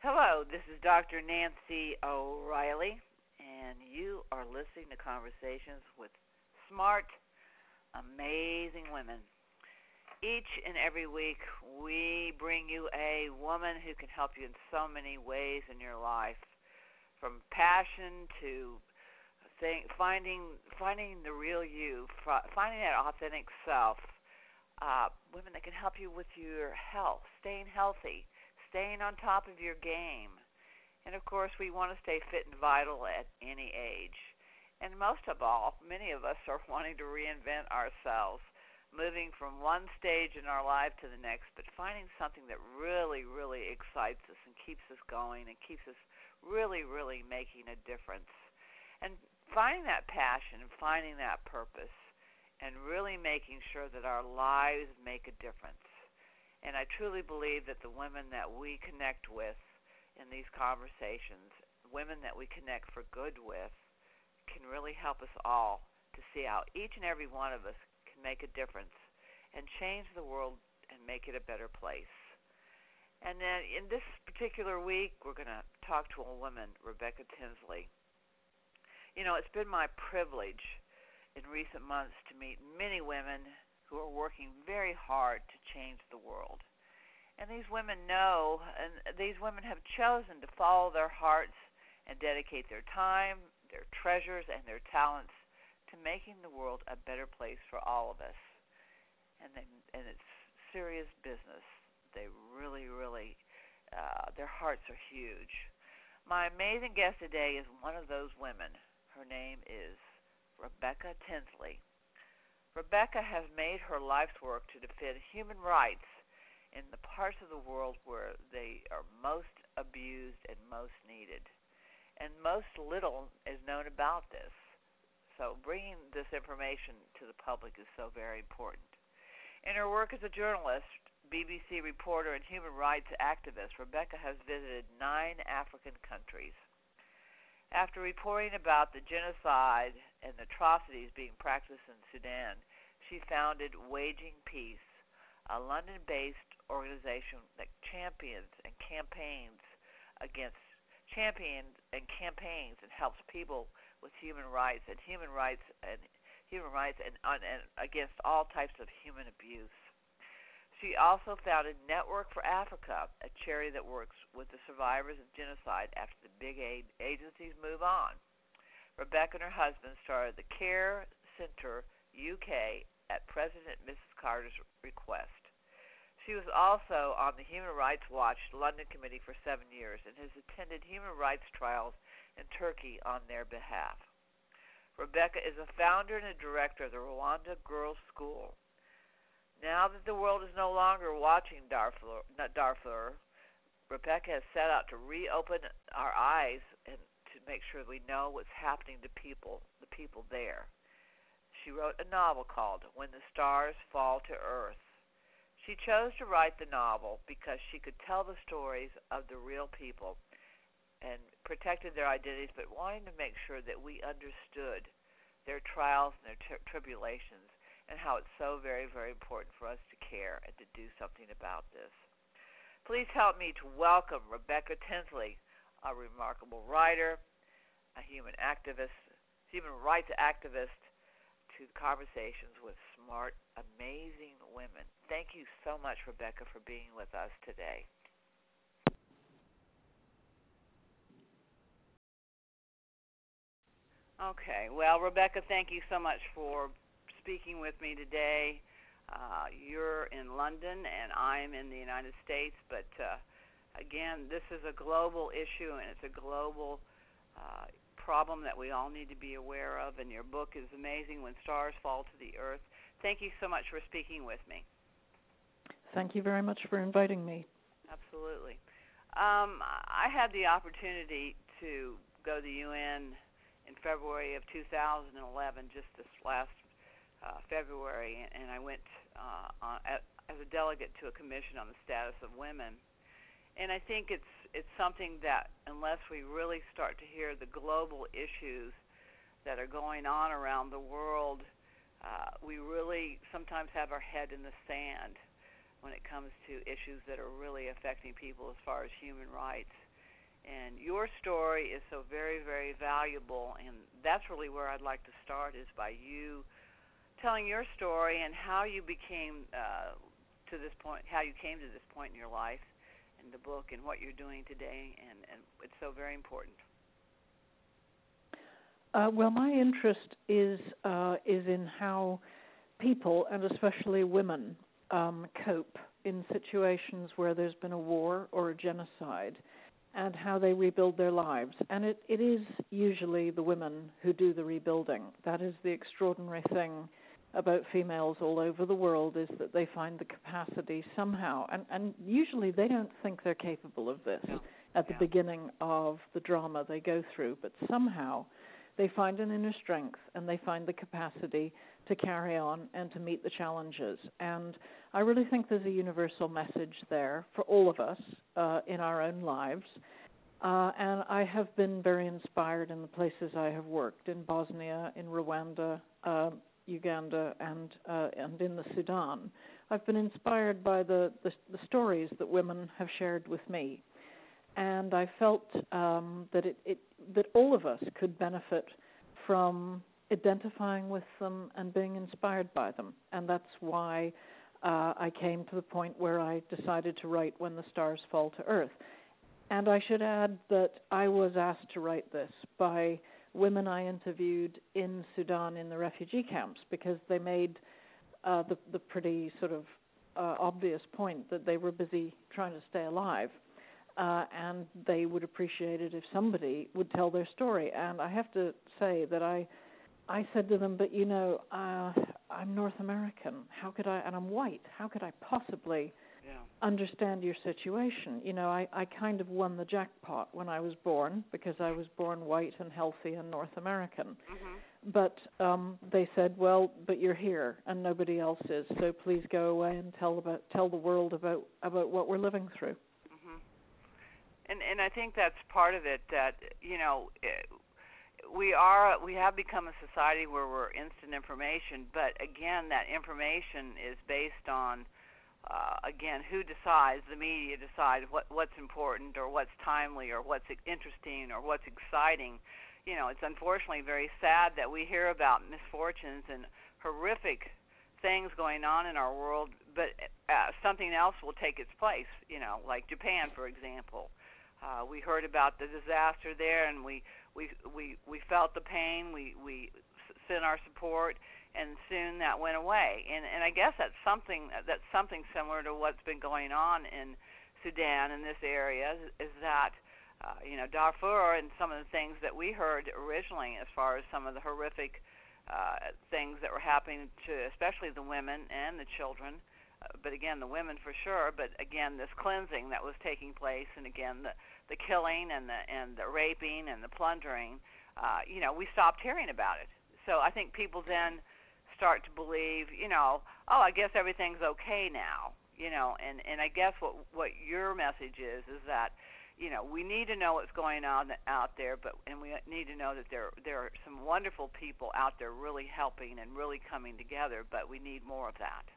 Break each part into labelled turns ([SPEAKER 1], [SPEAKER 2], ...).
[SPEAKER 1] Hello, this is Dr. Nancy O'Reilly, and you are listening to Conversations with Smart, Amazing Women. Each and every week, we bring you a woman who can help you in so many ways in your life, from passion to finding finding the real you, finding that authentic self. Uh, women that can help you with your health, staying healthy, staying on top of your game. And of course, we want to stay fit and vital at any age. And most of all, many of us are wanting to reinvent ourselves, moving from one stage in our life to the next, but finding something that really, really excites us and keeps us going and keeps us really, really making a difference. And finding that passion and finding that purpose and really making sure that our lives make a difference. And I truly believe that the women that we connect with in these conversations, women that we connect for good with, can really help us all to see how each and every one of us can make a difference and change the world and make it a better place. And then in this particular week, we're going to talk to a woman, Rebecca Tinsley. You know, it's been my privilege in recent months to meet many women who are working very hard to change the world. And these women know, and these women have chosen to follow their hearts and dedicate their time, their treasures, and their talents to making the world a better place for all of us. And they, and it's serious business. They really, really, uh, their hearts are huge. My amazing guest today is one of those women. Her name is Rebecca Tinsley. Rebecca has made her life's work to defend human rights in the parts of the world where they are most abused and most needed. And most little is known about this. So bringing this information to the public is so very important. In her work as a journalist, BBC reporter, and human rights activist, Rebecca has visited nine African countries. After reporting about the genocide and atrocities being practiced in Sudan, she founded Waging Peace, a London based organization that champions and campaigns against champions and campaigns and helps people with human rights and human rights and human rights and, and against all types of human abuse. She also founded Network for Africa, a charity that works with the survivors of genocide after the big aid agencies move on. Rebecca and her husband started the Carter Center UK at President Mrs. Carter's request. She was also on the Human Rights Watch London Committee for seven years and has attended human rights trials in Turkey on their behalf. Rebecca is a founder and a director of the Rwanda Girls School, now that the world is no longer watching Darfur, Darfur, Rebecca has set out to reopen our eyes and to make sure we know what's happening to people, the people there. She wrote a novel called When the Stars Fall to Earth. She chose to write the novel because she could tell the stories of the real people and protected their identities, but wanting to make sure that we understood their trials and their t- tribulations and how it's so very, very important for us to care and to do something about this. Please help me to welcome Rebecca Tinsley, a remarkable writer, a human activist, human rights activist, to conversations with smart, amazing women. Thank you so much, Rebecca, for being with us today. Okay, well, Rebecca, thank you so much for speaking with me today. Uh, you're in London and I'm in the United States, but uh, again, this is a global issue and it's a global uh, problem that we all need to be aware of. And your book is amazing when stars fall to the earth. Thank you so much for speaking with me.
[SPEAKER 2] Thank you very much for inviting me.
[SPEAKER 1] Absolutely. Um, I had the opportunity to go to the UN in February of 2011, just this last uh, February, and I went uh, on, as a delegate to a commission on the status of women. And I think it's it's something that unless we really start to hear the global issues that are going on around the world, uh, we really sometimes have our head in the sand when it comes to issues that are really affecting people as far as human rights. And your story is so very, very valuable, and that's really where I'd like to start is by you telling your story and how you became uh, to this point, how you came to this point in your life, in the book, and what you're doing today, and, and it's so very important.
[SPEAKER 2] Uh, well, my interest is uh, is in how people, and especially women, um, cope in situations where there's been a war or a genocide, and how they rebuild their lives. And it, it is usually the women who do the rebuilding. That is the extraordinary thing about females all over the world is that they find the capacity somehow, and, and usually they don't think they're capable of this
[SPEAKER 1] yeah.
[SPEAKER 2] at the
[SPEAKER 1] yeah.
[SPEAKER 2] beginning of the drama they go through, but somehow they find an inner strength and they find the capacity to carry on and to meet the challenges. And I really think there's a universal message there for all of us uh, in our own lives. Uh, and I have been very inspired in the places I have worked in Bosnia, in Rwanda, uh, Uganda and uh, and in the Sudan. I've been inspired by the, the, the stories that women have shared with me, and I felt um, that it, it that all of us could benefit from identifying with them and being inspired by them, and that's why uh, I came to the point where I decided to write When the Stars Fall to Earth. And I should add that I was asked to write this by women I interviewed in Sudan in the refugee camps because they made uh, the, the pretty sort of uh, obvious point that they were busy trying to stay alive. Uh, and they would appreciate it if somebody would tell their story. And I have to say that I, I said to them, but you know, uh, I'm North American. How could I? And I'm white. How could I possibly
[SPEAKER 1] yeah.
[SPEAKER 2] understand your situation. You know, I, I kind of won the jackpot when I was born because I was born white and healthy and North American.
[SPEAKER 1] Mm-hmm.
[SPEAKER 2] But um, they said, well, but you're here and nobody else is, so please go away and tell about tell the world about about what we're living through.
[SPEAKER 1] Mm-hmm. And and I think that's part of it. That you know. It, we are we have become a society where we're instant information but again that information is based on uh, again, who decides? The media decides what what's important or what's timely or what's interesting or what's exciting. You know, it's unfortunately very sad that we hear about misfortunes and horrific things going on in our world, but uh, something else will take its place. You know, like Japan, for example. Uh, we heard about the disaster there, and we we we we felt the pain. We we sent our support and soon that went away. And and I guess that's something that's something similar to what's been going on in Sudan in this area is that uh, you know Darfur and some of the things that we heard originally as far as some of the horrific uh, things that were happening to especially the women and the children. Uh, but again, the women for sure. But again, this cleansing that was taking place, and again the the killing and the and the raping and the plundering. Uh, you know, we stopped hearing about it. So I think people then start to believe, you know, oh, I guess everything's okay now, you know, and and I guess what what your message is is that you know we need to know what's going on out there but and we need to know that there there are some wonderful people out there really helping and really coming together but we need more of that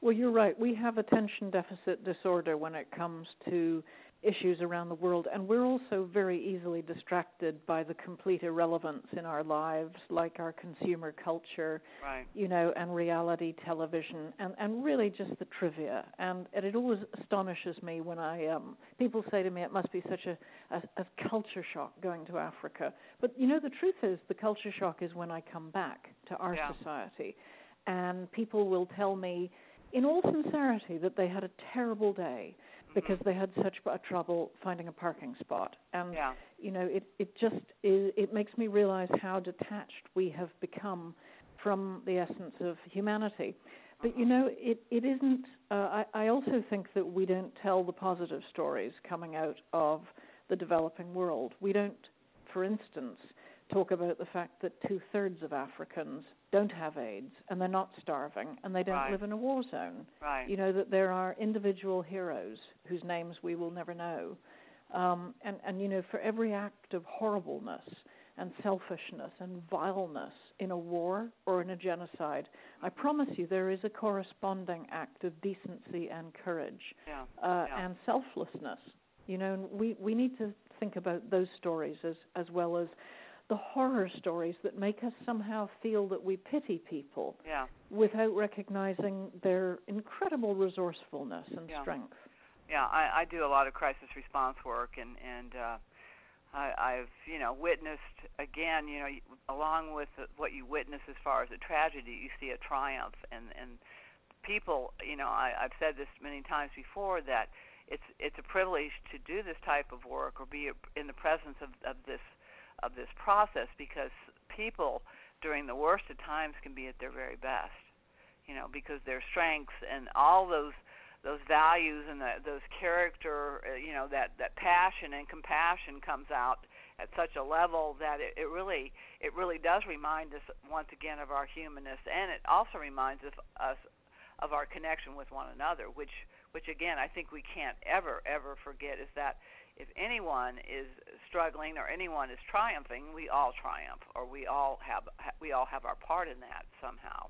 [SPEAKER 2] well you're right we have attention deficit disorder when it comes to issues around the world, and we're also very easily distracted by the complete irrelevance in our lives, like our consumer culture,
[SPEAKER 1] right.
[SPEAKER 2] you know, and reality television, and and really just the trivia. And, and it always astonishes me when I um, people say to me, it must be such a, a a culture shock going to Africa. But you know, the truth is, the culture shock is when I come back to our
[SPEAKER 1] yeah.
[SPEAKER 2] society, and people will tell me, in all sincerity, that they had a terrible day because they had such a trouble finding a parking spot. And
[SPEAKER 1] yeah.
[SPEAKER 2] you know, it it just is, it makes me realize how detached we have become from the essence of humanity. But you know, it it isn't. Uh, I I also think that we don't tell the positive stories coming out of the developing world. We don't, for instance, talk about the fact that two thirds of Africans don't have AIDS and they're not starving and they don't
[SPEAKER 1] right.
[SPEAKER 2] live in a war zone.
[SPEAKER 1] Right.
[SPEAKER 2] You know that there are individual heroes whose names we will never know. Um, and, and you know, for every act of horribleness and selfishness and vileness in a war or in a genocide, I promise you there is a corresponding act of decency and courage
[SPEAKER 1] yeah.
[SPEAKER 2] Uh,
[SPEAKER 1] yeah.
[SPEAKER 2] and selflessness You know, and we we need to think about those stories as as well as the horror stories that make us somehow feel that we pity people
[SPEAKER 1] yeah.
[SPEAKER 2] without recognizing their incredible resourcefulness and
[SPEAKER 1] yeah.
[SPEAKER 2] strength.
[SPEAKER 1] Yeah, I, I do a lot of crisis response work, and and uh, I, I've you know witnessed again, you know, along with what you witness as far as a tragedy, you see a triumph, and and people, you know, I, I've said this many times before that it's it's a privilege to do this type of work or be in the presence of, of this of this process because people during the worst of times can be at their very best. You know, because their strengths and all those those values and the, those character, uh, you know, that that passion and compassion comes out at such a level that it, it really it really does remind us once again of our humanness, and it also reminds us, us of our connection with one another, which which again I think we can't ever ever forget is that if anyone is struggling or anyone is triumphing, we all triumph, or we all have we all have our part in that somehow.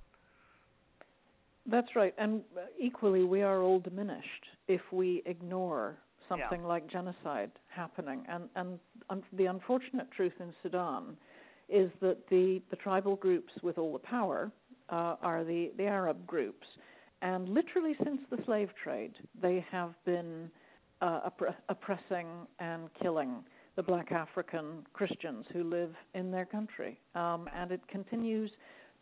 [SPEAKER 2] That's right, and equally, we are all diminished if we ignore something
[SPEAKER 1] yeah.
[SPEAKER 2] like genocide happening. And and um, the unfortunate truth in Sudan is that the the tribal groups with all the power uh, are the the Arab groups, and literally since the slave trade, they have been uh, oppressing and killing the black African Christians who live in their country. Um, and it continues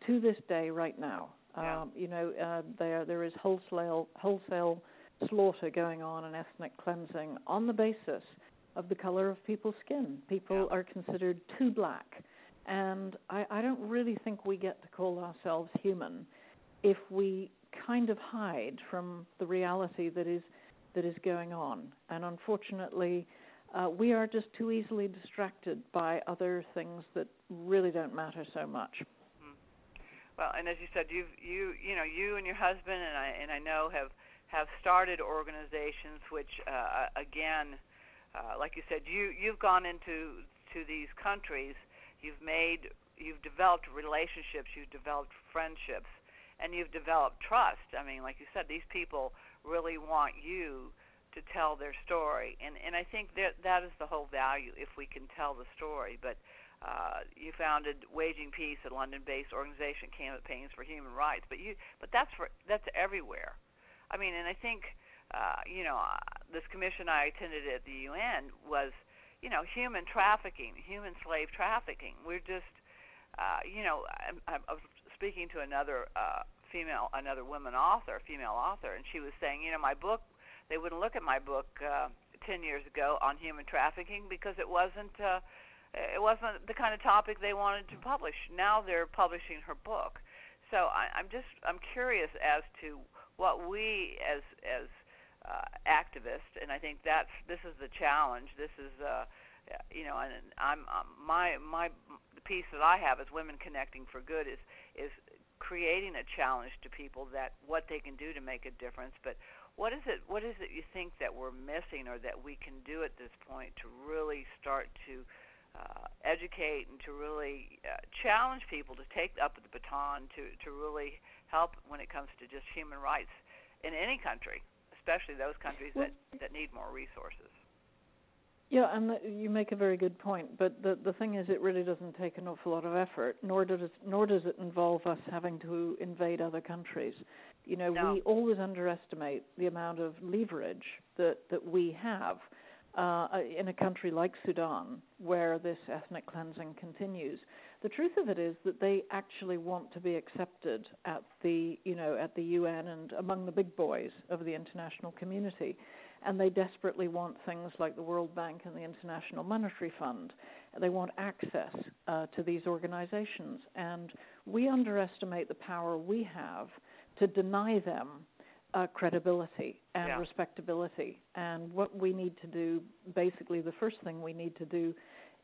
[SPEAKER 2] to this day right now.
[SPEAKER 1] Yeah.
[SPEAKER 2] Um, you know, uh, there there is wholesale wholesale slaughter going on and ethnic cleansing on the basis of the color of people's skin. People
[SPEAKER 1] yeah.
[SPEAKER 2] are considered too black, and I, I don't really think we get to call ourselves human if we kind of hide from the reality that is that is going on. And unfortunately, uh, we are just too easily distracted by other things that really don't matter so much.
[SPEAKER 1] Mm-hmm. Well, and as you said, you you you know you and your husband and I and I know have have started organizations which uh, again, uh, like you said, you you've gone into to these countries, you've made you've developed relationships, you've developed friendships, and you've developed trust. I mean, like you said, these people really want you to tell their story, and and I think that that is the whole value if we can tell the story. But uh, you founded Waging Peace, a London-based organization campaigns for human rights. But you, but that's for that's everywhere. I mean, and I think uh, you know uh, this commission I attended at the UN was you know human trafficking, human slave trafficking. We're just uh, you know I, I was speaking to another uh, female, another woman author, female author, and she was saying, you know, my book, they wouldn't look at my book uh, 10 years ago on human trafficking because it wasn't, uh, it wasn't the kind of topic they wanted to publish. Now they're publishing her book. So I, I'm just, I'm curious as to what we as as uh, activists, and I think that's this is the challenge. This is, uh, you know, and I'm um, my my the piece that I have as Women Connecting for Good is is creating a challenge to people that what they can do to make a difference. But what is it? What is it you think that we're missing, or that we can do at this point to really start to uh, educate and to really uh, challenge people to take up the baton to to really help when it comes to just human rights in any country, especially those countries that that need more resources.
[SPEAKER 2] Yeah, and you make a very good point. But the the thing is, it really doesn't take an awful lot of effort, nor does it, nor does it involve us having to invade other countries. You know,
[SPEAKER 1] no.
[SPEAKER 2] we always underestimate the amount of leverage that that we have uh, in a country like Sudan, where this ethnic cleansing continues. The truth of it is that they actually want to be accepted at the you know at the UN and among the big boys of the international community and they desperately want things like the World Bank and the International Monetary Fund. They want access uh, to these organizations, and we underestimate the power we have to deny them uh, credibility and
[SPEAKER 1] yeah.
[SPEAKER 2] respectability. And what we need to do, basically, the first thing we need to do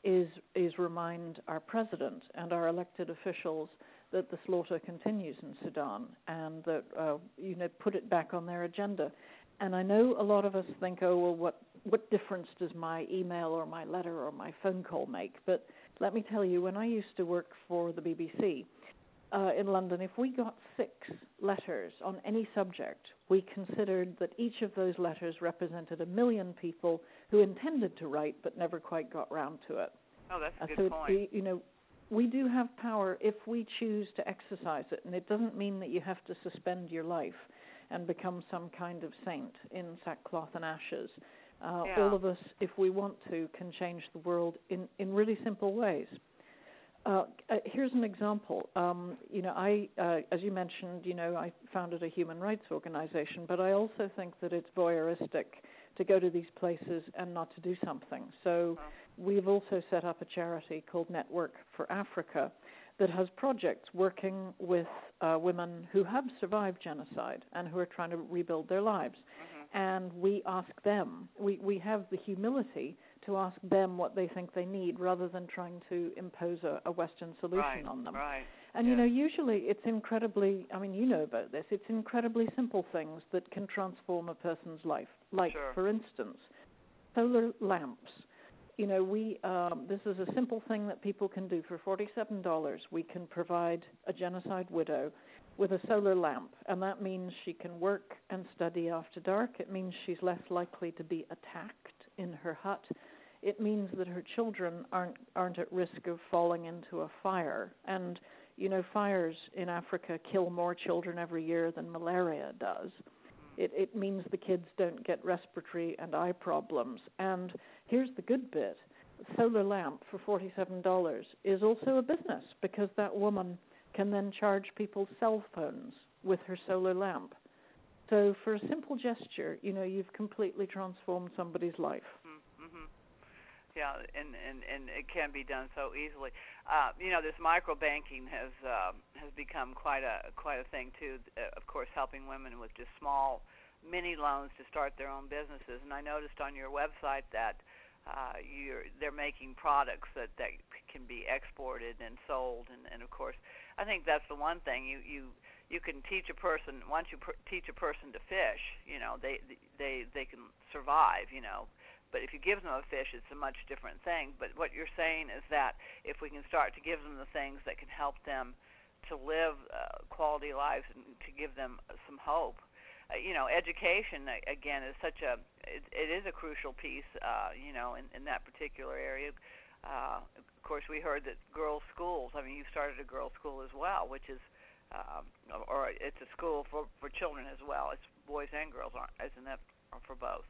[SPEAKER 2] is is remind our president and our elected officials that the slaughter continues in Sudan and that uh, you know put it back on their agenda. And I know a lot of us think, oh, well, what what difference does my email or my letter or my phone call make? But let me tell you, when I used to work for the BBC, uh, in London, if we got six letters on any subject, we considered that each of those letters represented a million people who intended to write but never quite got round to it.
[SPEAKER 1] Oh, that's a
[SPEAKER 2] Uh,
[SPEAKER 1] good
[SPEAKER 2] so
[SPEAKER 1] point.
[SPEAKER 2] It, you know, we do have power if we choose to exercise it, and it doesn't mean that you have to suspend your life and become some kind of saint in sackcloth and ashes. Uh,
[SPEAKER 1] Yeah.
[SPEAKER 2] All of us, if we want to, can change the world in in really simple ways. Uh, uh, here's an example. Um, you know, I, uh, as you mentioned, you know, I founded a human rights organization, but I also think that it's voyeuristic to go to these places and not to do something. So we've also set up a charity called Network for Africa that has projects working with uh, women who have survived genocide and who are trying to rebuild their lives.
[SPEAKER 1] Mhm.
[SPEAKER 2] And we ask them, we, we have the humility to ask them what they think they need rather than trying to impose a, a Western solution
[SPEAKER 1] Right.
[SPEAKER 2] on them.
[SPEAKER 1] Right.
[SPEAKER 2] And you know, usually it's incredibly, I mean, you know about this, it's incredibly simple things that can transform a person's life. Like,
[SPEAKER 1] Sure.
[SPEAKER 2] for instance, solar lamps. You know, we um, this is a simple thing that people can do for $47. We can provide a genocide widow with a solar lamp, and that means she can work and study after dark. It means she's less likely to be attacked in her hut. It means that her children aren't aren't at risk of falling into a fire. And you know, fires in Africa kill more children every year than malaria does. It, it means the kids don't get respiratory and eye problems. And here's the good bit solar lamp for $47 is also a business because that woman can then charge people's cell phones with her solar lamp. So for a simple gesture, you know, you've completely transformed somebody's life.
[SPEAKER 1] Yeah, and, and and it can be done so easily. Uh, you know, this micro banking has uh, has become quite a quite a thing too. Uh, of course, helping women with just small mini loans to start their own businesses. And I noticed on your website that uh, you're they're making products that that can be exported and sold. And, and of course, I think that's the one thing you you you can teach a person once you per- teach a person to fish. You know, they they they can survive. You know but if you give them a fish, it's a much different thing. But what you're saying is that if we can start to give them the things that can help them to live uh, quality lives and to give them some hope, uh, you know, education again is such a it, it is a crucial piece, uh, you know, in, in that particular area. Uh, of course, we heard that girls' schools. I mean, you started a girls' school as well, which is, um, or it's a school for for children as well. It's boys and girls, aren't? Isn't that for both?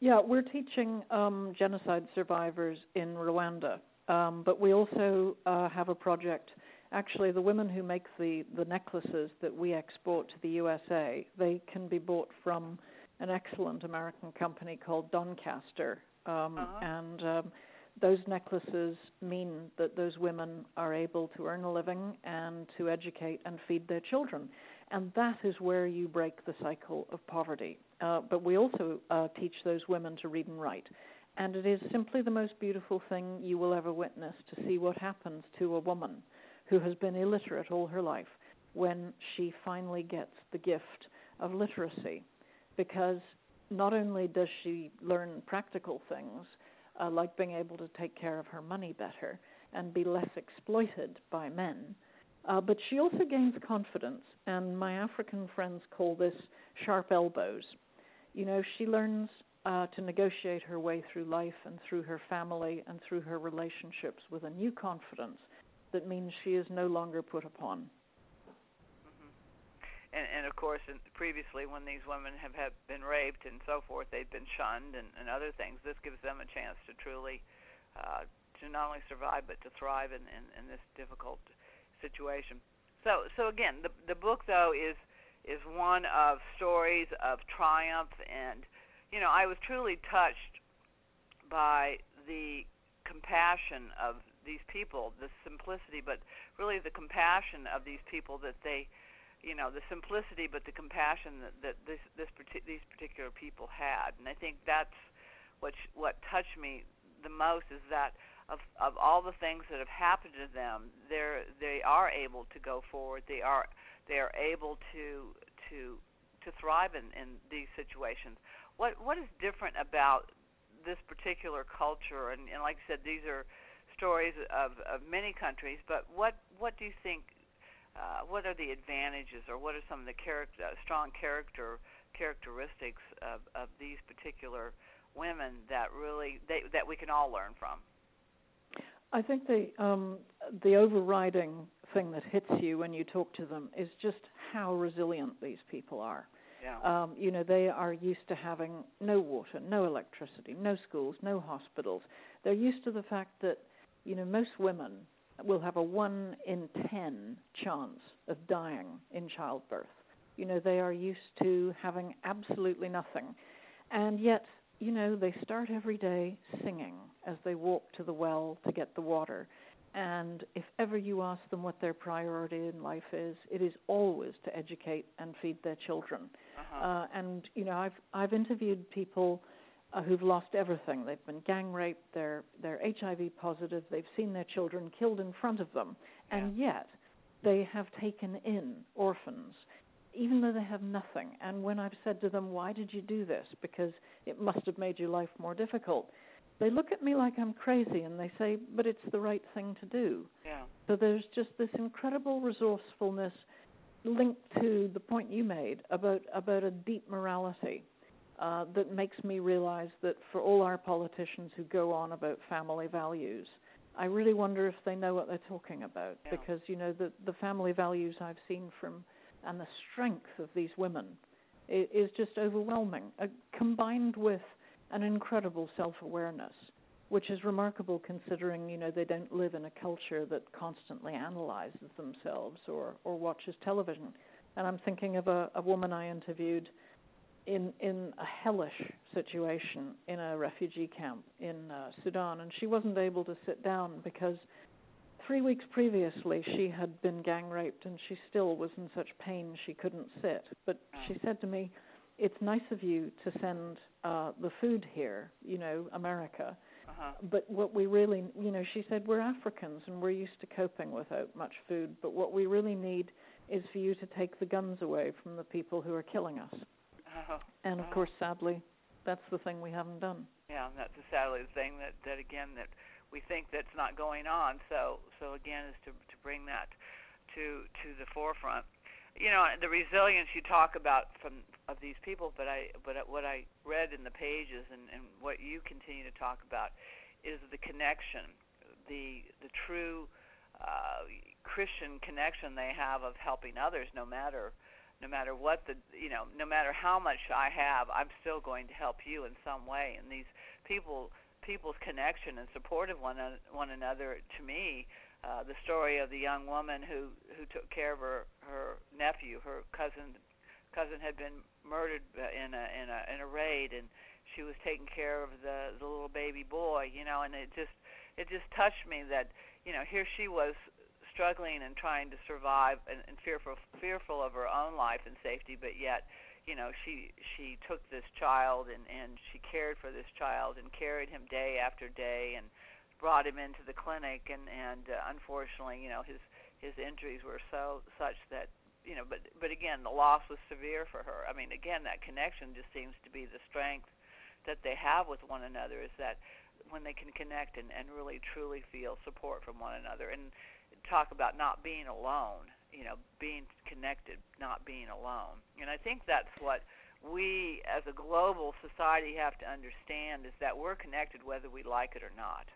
[SPEAKER 2] Yeah, we're teaching um, genocide survivors in Rwanda, um, but we also uh, have a project. Actually, the women who make the, the necklaces that we export to the USA, they can be bought from an excellent American company called Doncaster, um,
[SPEAKER 1] Uh-huh.
[SPEAKER 2] and um, those necklaces mean that those women are able to earn a living and to educate and feed their children, and that is where you break the cycle of poverty. Uh, but we also uh, teach those women to read and write. And it is simply the most beautiful thing you will ever witness to see what happens to a woman who has been illiterate all her life when she finally gets the gift of literacy. Because not only does she learn practical things, uh, like being able to take care of her money better and be less exploited by men, uh, but she also gains confidence. And my African friends call this sharp elbows you know, she learns uh, to negotiate her way through life and through her family and through her relationships with a new confidence that means she is no longer put upon.
[SPEAKER 1] Mm-hmm. And, and of course, in, previously, when these women have had been raped and so forth, they've been shunned and, and other things. This gives them a chance to truly, uh, to not only survive but to thrive in, in, in this difficult situation. So, so again, the the book though is is one of stories of triumph and you know I was truly touched by the compassion of these people the simplicity but really the compassion of these people that they you know the simplicity but the compassion that, that this this these particular people had and I think that's what what touched me the most is that of of all the things that have happened to them they're they are able to go forward they are they are able to to to thrive in, in these situations. What what is different about this particular culture? And, and like I said, these are stories of, of many countries. But what what do you think? Uh, what are the advantages, or what are some of the character, uh, strong character characteristics of, of these particular women that really they, that we can all learn from?
[SPEAKER 2] I think the um, the overriding thing that hits you when you talk to them is just how resilient these people are.
[SPEAKER 1] Yeah.
[SPEAKER 2] Um, you know, they are used to having no water, no electricity, no schools, no hospitals. They're used to the fact that, you know, most women will have a one in ten chance of dying in childbirth. You know, they are used to having absolutely nothing. And yet you know, they start every day singing as they walk to the well to get the water. And if ever you ask them what their priority in life is, it is always to educate and feed their children.
[SPEAKER 1] Uh-huh.
[SPEAKER 2] Uh, and you know, I've I've interviewed people uh, who've lost everything. They've been gang raped. They're they're HIV positive. They've seen their children killed in front of them, and yet they have taken in orphans even though they have nothing. And when I've said to them, Why did you do this? Because it must have made your life more difficult, they look at me like I'm crazy and they say, But it's the right thing to do.
[SPEAKER 1] Yeah.
[SPEAKER 2] So there's just this incredible resourcefulness linked to the point you made about, about a deep morality. Uh, that makes me realize that for all our politicians who go on about family values, I really wonder if they know what they're talking about
[SPEAKER 1] yeah.
[SPEAKER 2] because you know the the family values I've seen from and the strength of these women is just overwhelming, uh, combined with an incredible self-awareness, which is remarkable considering you know they don't live in a culture that constantly analyzes themselves or or watches television. And I'm thinking of a, a woman I interviewed in in a hellish situation in a refugee camp in uh, Sudan, and she wasn't able to sit down because three weeks previously, she had been gang raped and she still was in such pain she couldn't sit. But she said to me, It's nice of you to send uh, the food here, you know, America.
[SPEAKER 1] Uh-huh.
[SPEAKER 2] But what we really, you know, she said, We're Africans and we're used to coping without much food. But what we really need is for you to take the guns away from the people who are killing us.
[SPEAKER 1] Uh-huh.
[SPEAKER 2] And of
[SPEAKER 1] uh-huh.
[SPEAKER 2] course, sadly, that's the thing we haven't done.
[SPEAKER 1] Yeah, that's sadly the thing that, that again, that we think that's not going on. So so again is to to bring that to to the forefront. You know the resilience you talk about from of these people, but I but what I read in the pages and, and what you continue to talk about is the connection, the the true uh, Christian connection they have of helping others, no matter no matter what the you know no matter how much I have, I'm still going to help you in some way. And these people people's connection and support of one one another. To me, uh, the story of the young woman who who took care of her her nephew, her cousin cousin had been murdered uh, in a in a in a raid, and she was taking care of the the little baby boy. You know, and it just it just touched me that you know here she was struggling and trying to survive and, and fearful fearful of her own life and safety, but yet you know she she took this child and and she cared for this child and carried him day after day and brought him into the clinic and and uh, unfortunately you know his his injuries were so such that you know but but again the loss was severe for her. I mean again that connection just seems to be the strength that they have with one another is that when they can connect and and really truly feel support from one another. And talk about not being alone you know being connected not being alone. And i think that's what we as a global society have to understand is that we're connected whether we like it or not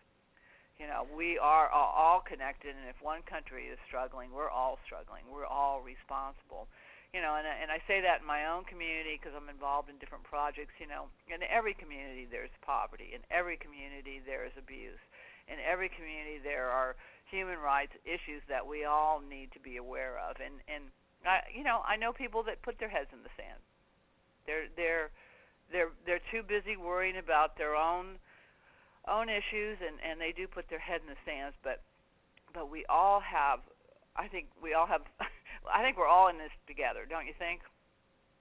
[SPEAKER 1] you know we are all connected and if one country is struggling we're all struggling. We're all responsible. You know and and I say that in my own community because I'm involved in different projects you know. In every community there's poverty. In every community there is abuse. In every community there are human rights issues that we all need to be aware of. And and I, you know, I know people that put their heads in the sand. They're they're they're they're too busy worrying about their own own issues, and and they do put their head in the sands. But but we all have. I think we all have. I think we're all in this together, don't you think?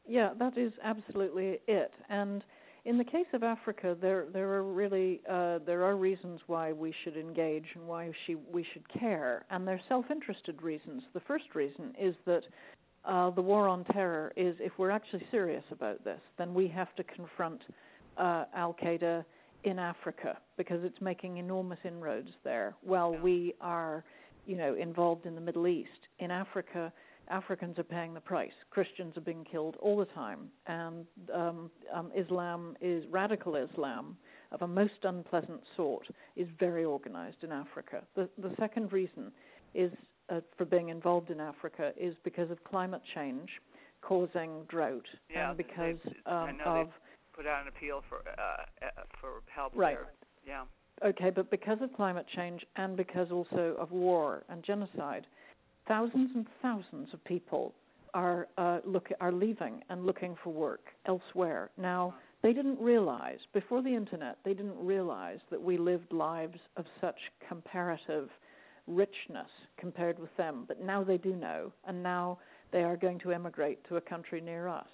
[SPEAKER 2] Yeah, that is absolutely it. And in the case of Africa, there there are really uh, there are reasons why we should engage and why she, we should care, and they're self-interested reasons. The first reason is that uh, the war on terror is if we're actually serious about this, then we have to confront uh, Al Qaeda in Africa because it's making enormous inroads there, while we are you know, involved in the Middle East. In Africa, Africans are paying the price. Christians are being killed all the time, and um, um, Islam is radical Islam of a most unpleasant sort is very organized in Africa. The, the second reason is uh, for being involved in Africa is because of climate change causing drought
[SPEAKER 1] yeah,
[SPEAKER 2] and because um,
[SPEAKER 1] of put out an appeal for uh, uh, for help
[SPEAKER 2] right.
[SPEAKER 1] there. Yeah.
[SPEAKER 2] Okay, but because of climate change and because also of war and genocide, thousands and thousands of people are uh, look are leaving and looking for work elsewhere. Now, they didn't realize before the internet, they didn't realize that we lived lives of such comparative richness compared with them. But now they do know, and now they are going to emigrate to a country near us.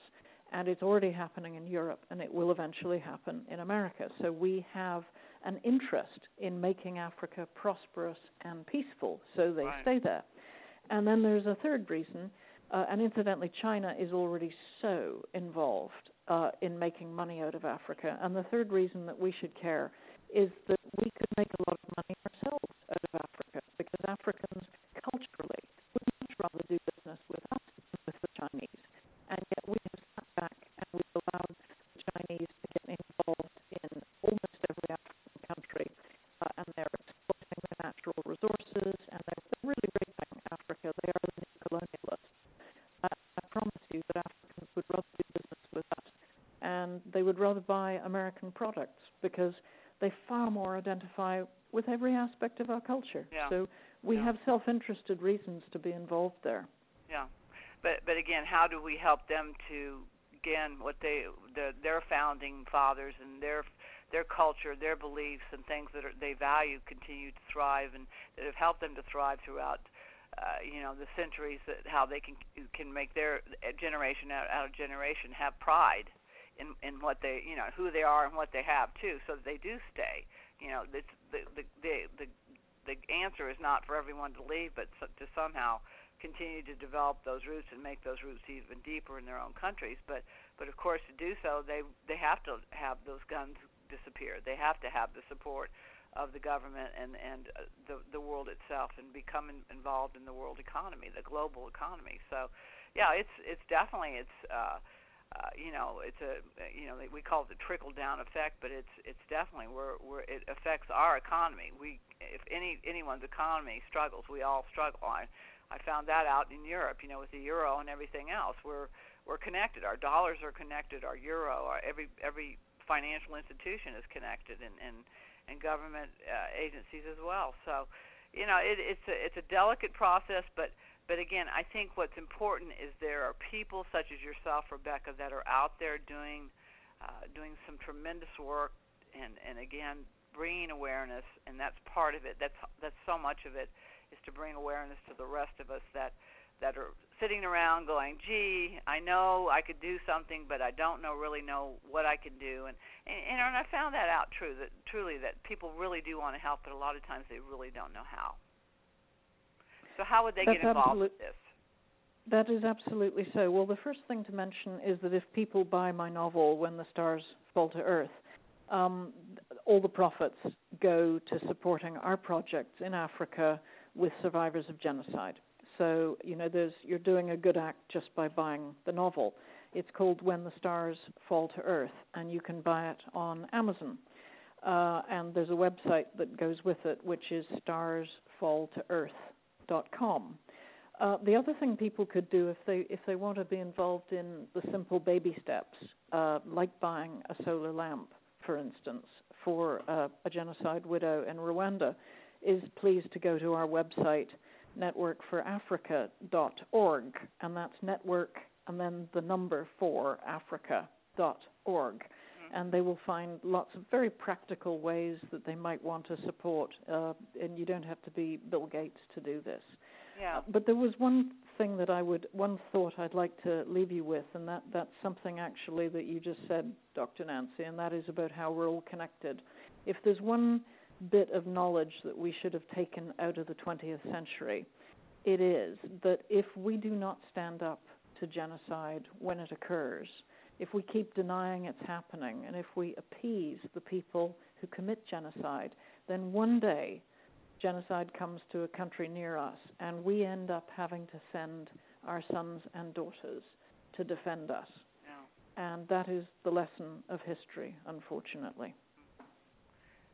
[SPEAKER 2] And it's already happening in Europe, and it will eventually happen in America. So we have an interest in making Africa prosperous and peaceful, so they
[SPEAKER 1] right.
[SPEAKER 2] stay there. And then there's a third reason, uh, and incidentally, China is already so involved uh, in making money out of Africa. And the third reason that we should care is that we could make a lot of money ourselves out of Africa because Africans culturally would much rather do business with us than with the Chinese. And yet we have sat back and we've allowed the Chinese to get involved in almost every African country, uh, and they're exploiting the natural resources and they're, they're really raping Africa. They are the new colonialists. Uh, I promise you that Africans would rather do business with us, and they would rather buy American products because they far more identify with every aspect of our culture.
[SPEAKER 1] Yeah.
[SPEAKER 2] So we
[SPEAKER 1] yeah.
[SPEAKER 2] have self-interested reasons to be involved there.
[SPEAKER 1] Yeah, but but again, how do we help them to again what they the, their founding fathers and their their culture, their beliefs, and things that are, they value continue to thrive and that have helped them to thrive throughout. Uh, you know the centuries that how they can can make their generation out, out of generation have pride in in what they you know who they are and what they have too, so that they do stay. You know, the the the the the answer is not for everyone to leave, but to somehow continue to develop those roots and make those roots even deeper in their own countries. But but of course, to do so, they they have to have those guns disappear. They have to have the support of the government and and uh, the the world itself, and become in, involved in the world economy, the global economy. So, yeah, it's it's definitely it's. Uh, uh, you know, it's a you know we call it the trickle down effect, but it's it's definitely where where it affects our economy. We if any anyone's economy struggles, we all struggle. I I found that out in Europe, you know, with the euro and everything else. We're we're connected. Our dollars are connected. Our euro, our every every financial institution is connected, and and and government uh, agencies as well. So, you know, it, it's a it's a delicate process, but but again, I think what's important is there are people such as yourself, Rebecca, that are out there doing uh, doing some tremendous work, and and again bringing awareness, and that's part of it. That's that's so much of it is to bring awareness to the rest of us that that are sitting around going, "Gee, I know I could do something, but I don't know really know what I can do." And and, and I found that out true that truly that people really do want to help, but a lot of times they really don't know how. So how would they
[SPEAKER 2] That's
[SPEAKER 1] get involved
[SPEAKER 2] absolute,
[SPEAKER 1] with this?
[SPEAKER 2] That is absolutely so. Well, the first thing to mention is that if people buy my novel, When the Stars Fall to Earth, um, all the profits go to supporting our projects in Africa with survivors of genocide. So, you know, there's, you're doing a good act just by buying the novel. It's called When the Stars Fall to Earth, and you can buy it on Amazon. Uh, and there's a website that goes with it, which is starsfalltoearth.com Uh, the other thing people could do if they if they want to be involved in the simple baby steps, uh, like buying a solar lamp, for instance, for uh, a genocide widow in Rwanda, is please to go to our website networkforafrica.org, and that's network and then the number for africa.org. And they will find lots of very practical ways that they might want to support, uh, and you don't have to be Bill Gates to do this.
[SPEAKER 1] Yeah.
[SPEAKER 2] Uh, but there was one thing that I would, one thought I'd like to leave you with, and that, that's something actually that you just said, Dr. Nancy, and that is about how we're all connected. If there's one bit of knowledge that we should have taken out of the 20th century, it is that if we do not stand up to genocide when it occurs, if we keep denying it's happening, and if we appease the people who commit genocide, then one day genocide comes to a country near us, and we end up having to send our sons and daughters to defend us.
[SPEAKER 1] Yeah.
[SPEAKER 2] And that is the lesson of history, unfortunately.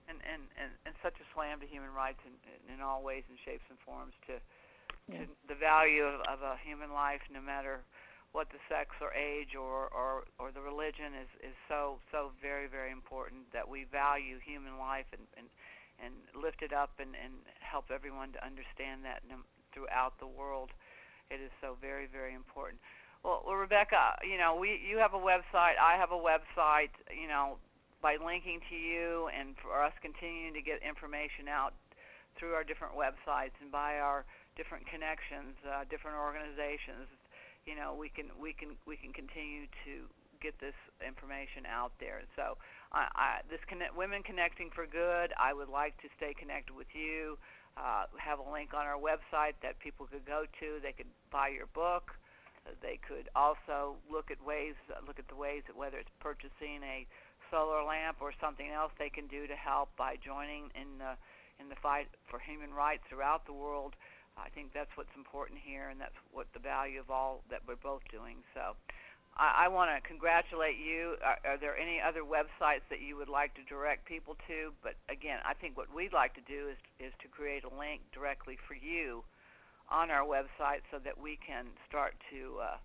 [SPEAKER 1] And and and, and such a slam to human rights in in all ways and shapes and forms to,
[SPEAKER 2] Yeah.
[SPEAKER 1] the value of, of a human life, no matter what the sex or age or, or or the religion is is so so very very important that we value human life and and and lift it up and and help everyone to understand that throughout the world. It is so very very important. Well, well, Rebecca, you know, we you have a website, I have a website, you know, by linking to you and for us continuing to get information out through our different websites and by our different connections, uh, different organizations, you know, we can we can we can continue to get this information out there. So, I, I this connect, women connecting for good. I would like to stay connected with you. Uh, have a link on our website that people could go to. They could buy your book. They could also look at ways look at the ways that whether it's purchasing a solar lamp or something else they can do to help by joining in the in the fight for human rights throughout the world. I think that's what's important here, and that's what the value of all that we're both doing. So, I, I want to congratulate you. Are, are there any other websites that you would like to direct people to? But again, I think what we'd like to do is is to create a link directly for you on our website so that we can start to uh,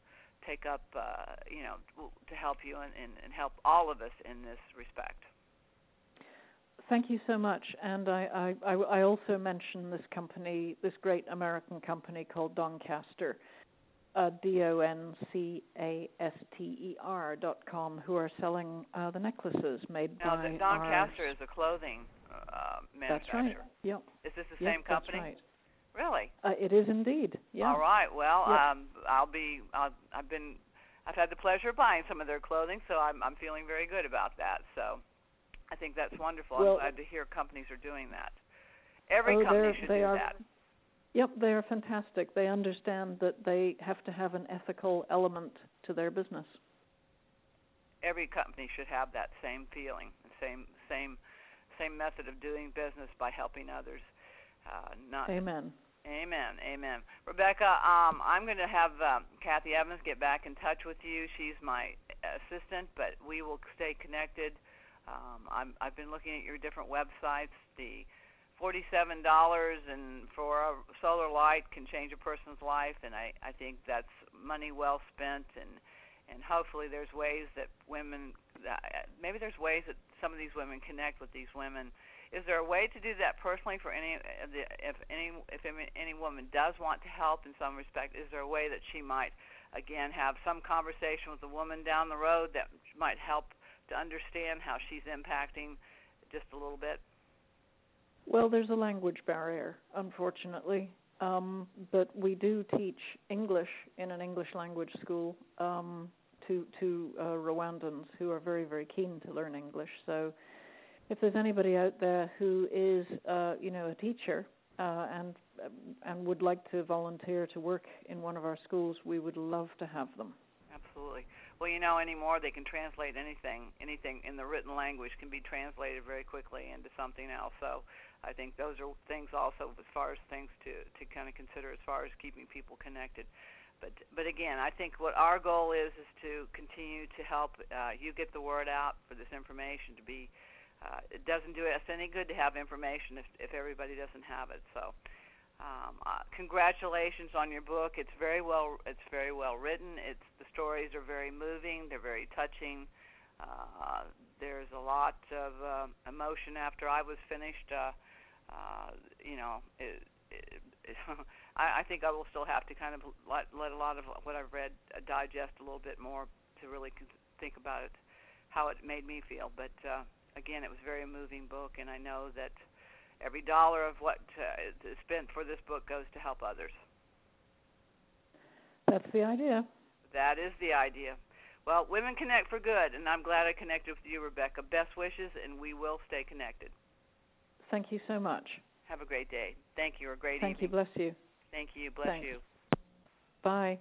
[SPEAKER 1] take up, uh, you know, to help you and, and, and help all of us in this respect.
[SPEAKER 2] Thank you so much. And I, I, I I also mentioned this company, this great American company called Doncaster, uh, D-O-N-C-A-S-T-E-R dot com, who are selling uh, the necklaces made
[SPEAKER 1] Now,
[SPEAKER 2] by
[SPEAKER 1] the
[SPEAKER 2] our-
[SPEAKER 1] Doncaster is a clothing uh,
[SPEAKER 2] That's right. Yep.
[SPEAKER 1] Is this the
[SPEAKER 2] yep,
[SPEAKER 1] same company?
[SPEAKER 2] That's right.
[SPEAKER 1] Really?
[SPEAKER 2] Uh, it is indeed. Yeah.
[SPEAKER 1] All right. Well,
[SPEAKER 2] Yep.
[SPEAKER 1] um, I'll be. I'll, I've been. I've had the pleasure of buying some of their clothing, so I'm I'm feeling very good about that. So, I think that's wonderful.
[SPEAKER 2] Well-
[SPEAKER 1] I'm glad to hear companies are doing that. Every
[SPEAKER 2] oh,
[SPEAKER 1] company should
[SPEAKER 2] they
[SPEAKER 1] do
[SPEAKER 2] are,
[SPEAKER 1] that.
[SPEAKER 2] Yep, they are fantastic. They understand that they have to have an ethical element to their business.
[SPEAKER 1] Every company should have that same feeling, the same same same method of doing business by helping others. Uh, not
[SPEAKER 2] Amen.
[SPEAKER 1] Amen. Amen. Rebecca, um, I'm going to have um, Kathy Evans get back in touch with you. She's my assistant, but we will stay connected. Um, I'm, I've been looking at your different websites. The forty-seven dollars and for a solar light can change a person's life, and I, I think that's money well spent. And and hopefully there's ways that women, uh, maybe there's ways that some of these women connect with these women is there a way to do that personally for any the if any if any woman does want to help in some respect is there a way that she might again have some conversation with a woman down the road that might help to understand how she's impacting just a little bit
[SPEAKER 2] Well, there's a language barrier, unfortunately. Um, but we do teach English in an English language school um, to to uh, Rwandans who are very very keen to learn English. So, if there's anybody out there who is uh, you know a teacher uh, and and would like to volunteer to work in one of our schools, we would love to have them.
[SPEAKER 1] absolutely well you know anymore they can translate anything anything in the written language can be translated very quickly into something else so I think those are things also as far as things to to kind of consider as far as keeping people connected. But but again, I think what our goal is is to continue to help uh, you get the word out for this information to be. Uh, it doesn't do us any good to have information if if everybody doesn't have it. So. Um, uh, congratulations on your book. It's very well. It's very well written. It's the stories are very moving. They're very touching. Uh, there's a lot of uh, emotion after I was finished. Uh, uh, you know, it, it, it, I, I think I will still have to kind of let, let a lot of what I've read uh, digest a little bit more to really con- think about it, how it made me feel. But uh, again, it was a very moving book, and I know that every dollar of what uh, is spent for this book goes to help others.
[SPEAKER 2] That's the idea.
[SPEAKER 1] That is the idea. Well, women connect for good, and I'm glad I connected with you, Rebecca. Best wishes, and we will stay connected.
[SPEAKER 2] Thank you so much.
[SPEAKER 1] Have a great day. Thank you. A great evening.
[SPEAKER 2] Thank you. Bless you.
[SPEAKER 1] Thank you. Bless
[SPEAKER 2] Thanks.
[SPEAKER 1] you.
[SPEAKER 2] Bye.